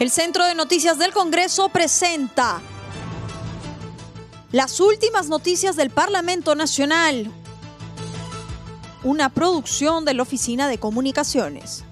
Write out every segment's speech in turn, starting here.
El Centro de Noticias del Congreso presenta las últimas noticias del Parlamento Nacional, una producción de la Oficina de Comunicaciones.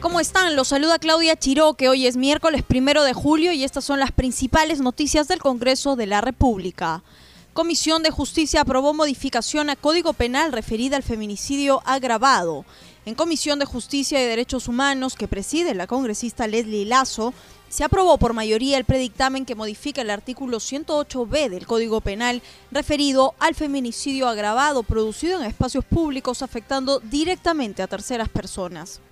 ¿Cómo están? Los saluda Claudia Chiró, que hoy es miércoles primero de julio y estas son las principales noticias del Congreso de la República. Comisión de Justicia aprobó modificación a Código Penal referida al feminicidio agravado. En Comisión de Justicia y Derechos Humanos, que preside la congresista Leslie Lazo, se aprobó por mayoría el predictamen que modifica el artículo 108b del Código Penal referido al feminicidio agravado producido en espacios públicos afectando directamente a terceras personas.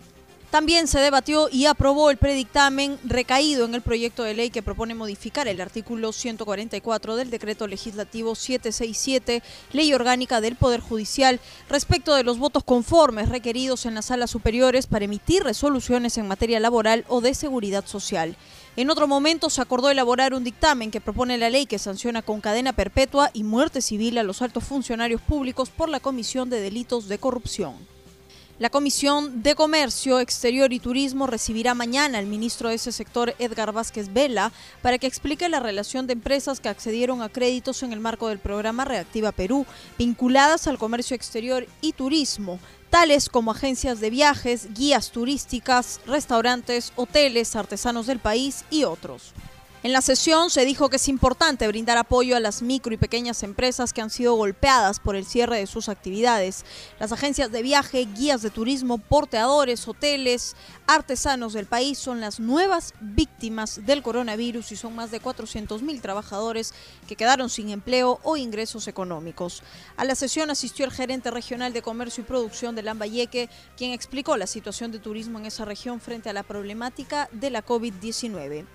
También se debatió y aprobó el predictamen recaído en el proyecto de ley que propone modificar el artículo 144 del decreto legislativo 767, ley orgánica del Poder Judicial, respecto de los votos conformes requeridos en las salas superiores para emitir resoluciones en materia laboral o de seguridad social. En otro momento se acordó elaborar un dictamen que propone la ley que sanciona con cadena perpetua y muerte civil a los altos funcionarios públicos por la comisión de delitos de corrupción. La Comisión de Comercio Exterior y Turismo recibirá mañana al ministro de ese sector, Edgar Vázquez Vela, para que explique la relación de empresas que accedieron a créditos en el marco del programa Reactiva Perú, vinculadas al comercio exterior y turismo, tales como agencias de viajes, guías turísticas, restaurantes, hoteles, artesanos del país y otros. En la sesión se dijo que es importante brindar apoyo a las micro y pequeñas empresas que han sido golpeadas por el cierre de sus actividades. Las agencias de viaje, guías de turismo, porteadores, hoteles, artesanos del país son las nuevas víctimas del coronavirus y son más de 400 mil trabajadores que quedaron sin empleo o ingresos económicos. A la sesión asistió el gerente regional de Comercio y Producción de Lambayeque, quien explicó la situación de turismo en esa región frente a la problemática de la COVID-19.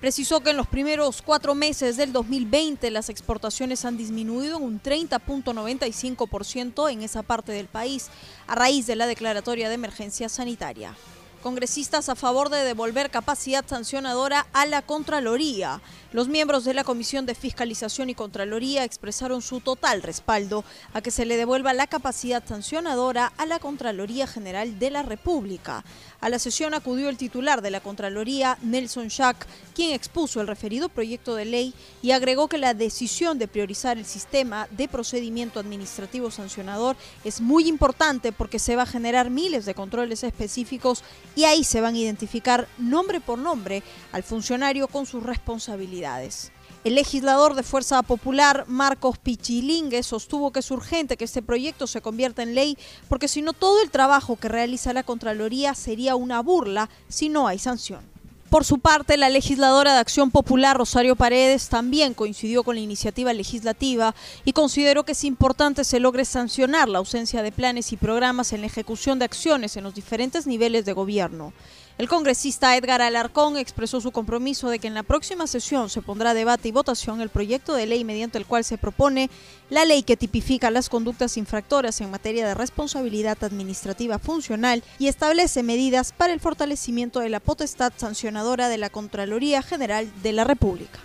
Precisó que en los primeros cuatro meses del 2020 las exportaciones han disminuido un 30.95% en esa parte del país a raíz de la declaratoria de emergencia sanitaria. Congresistas a favor de devolver capacidad sancionadora a la Contraloría. Los miembros de la Comisión de Fiscalización y Contraloría expresaron su total respaldo a que se le devuelva la capacidad sancionadora a la Contraloría General de la República. A la sesión acudió el titular de la Contraloría, Nelson Schack, quien expuso el referido proyecto de ley y agregó que la decisión de priorizar el sistema de procedimiento administrativo sancionador es muy importante porque se va a generar miles de controles específicos y ahí se van a identificar nombre por nombre al funcionario con sus responsabilidades. El legislador de Fuerza Popular, Marcos Pichilingue, sostuvo que es urgente que este proyecto se convierta en ley porque si no todo el trabajo que realiza la Contraloría sería una burla si no hay sanción. Por su parte, la legisladora de Acción Popular, Rosario Paredes, también coincidió con la iniciativa legislativa y consideró que es importante se logre sancionar la ausencia de planes y programas en la ejecución de acciones en los diferentes niveles de gobierno. El congresista Edgar Alarcón expresó su compromiso de que en la próxima sesión se pondrá a debate y votación el proyecto de ley mediante el cual se propone la ley que tipifica las conductas infractoras en materia de responsabilidad administrativa funcional y establece medidas para el fortalecimiento de la potestad sancionadora de la Contraloría General de la República.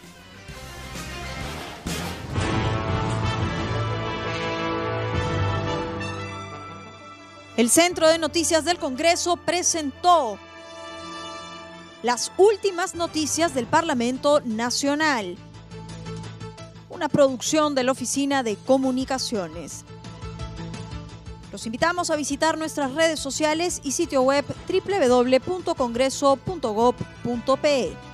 El Centro de Noticias del Congreso presentó las últimas noticias del Parlamento Nacional. Una producción de la Oficina de Comunicaciones. Los invitamos a visitar nuestras redes sociales y sitio web www.congreso.gov.pe.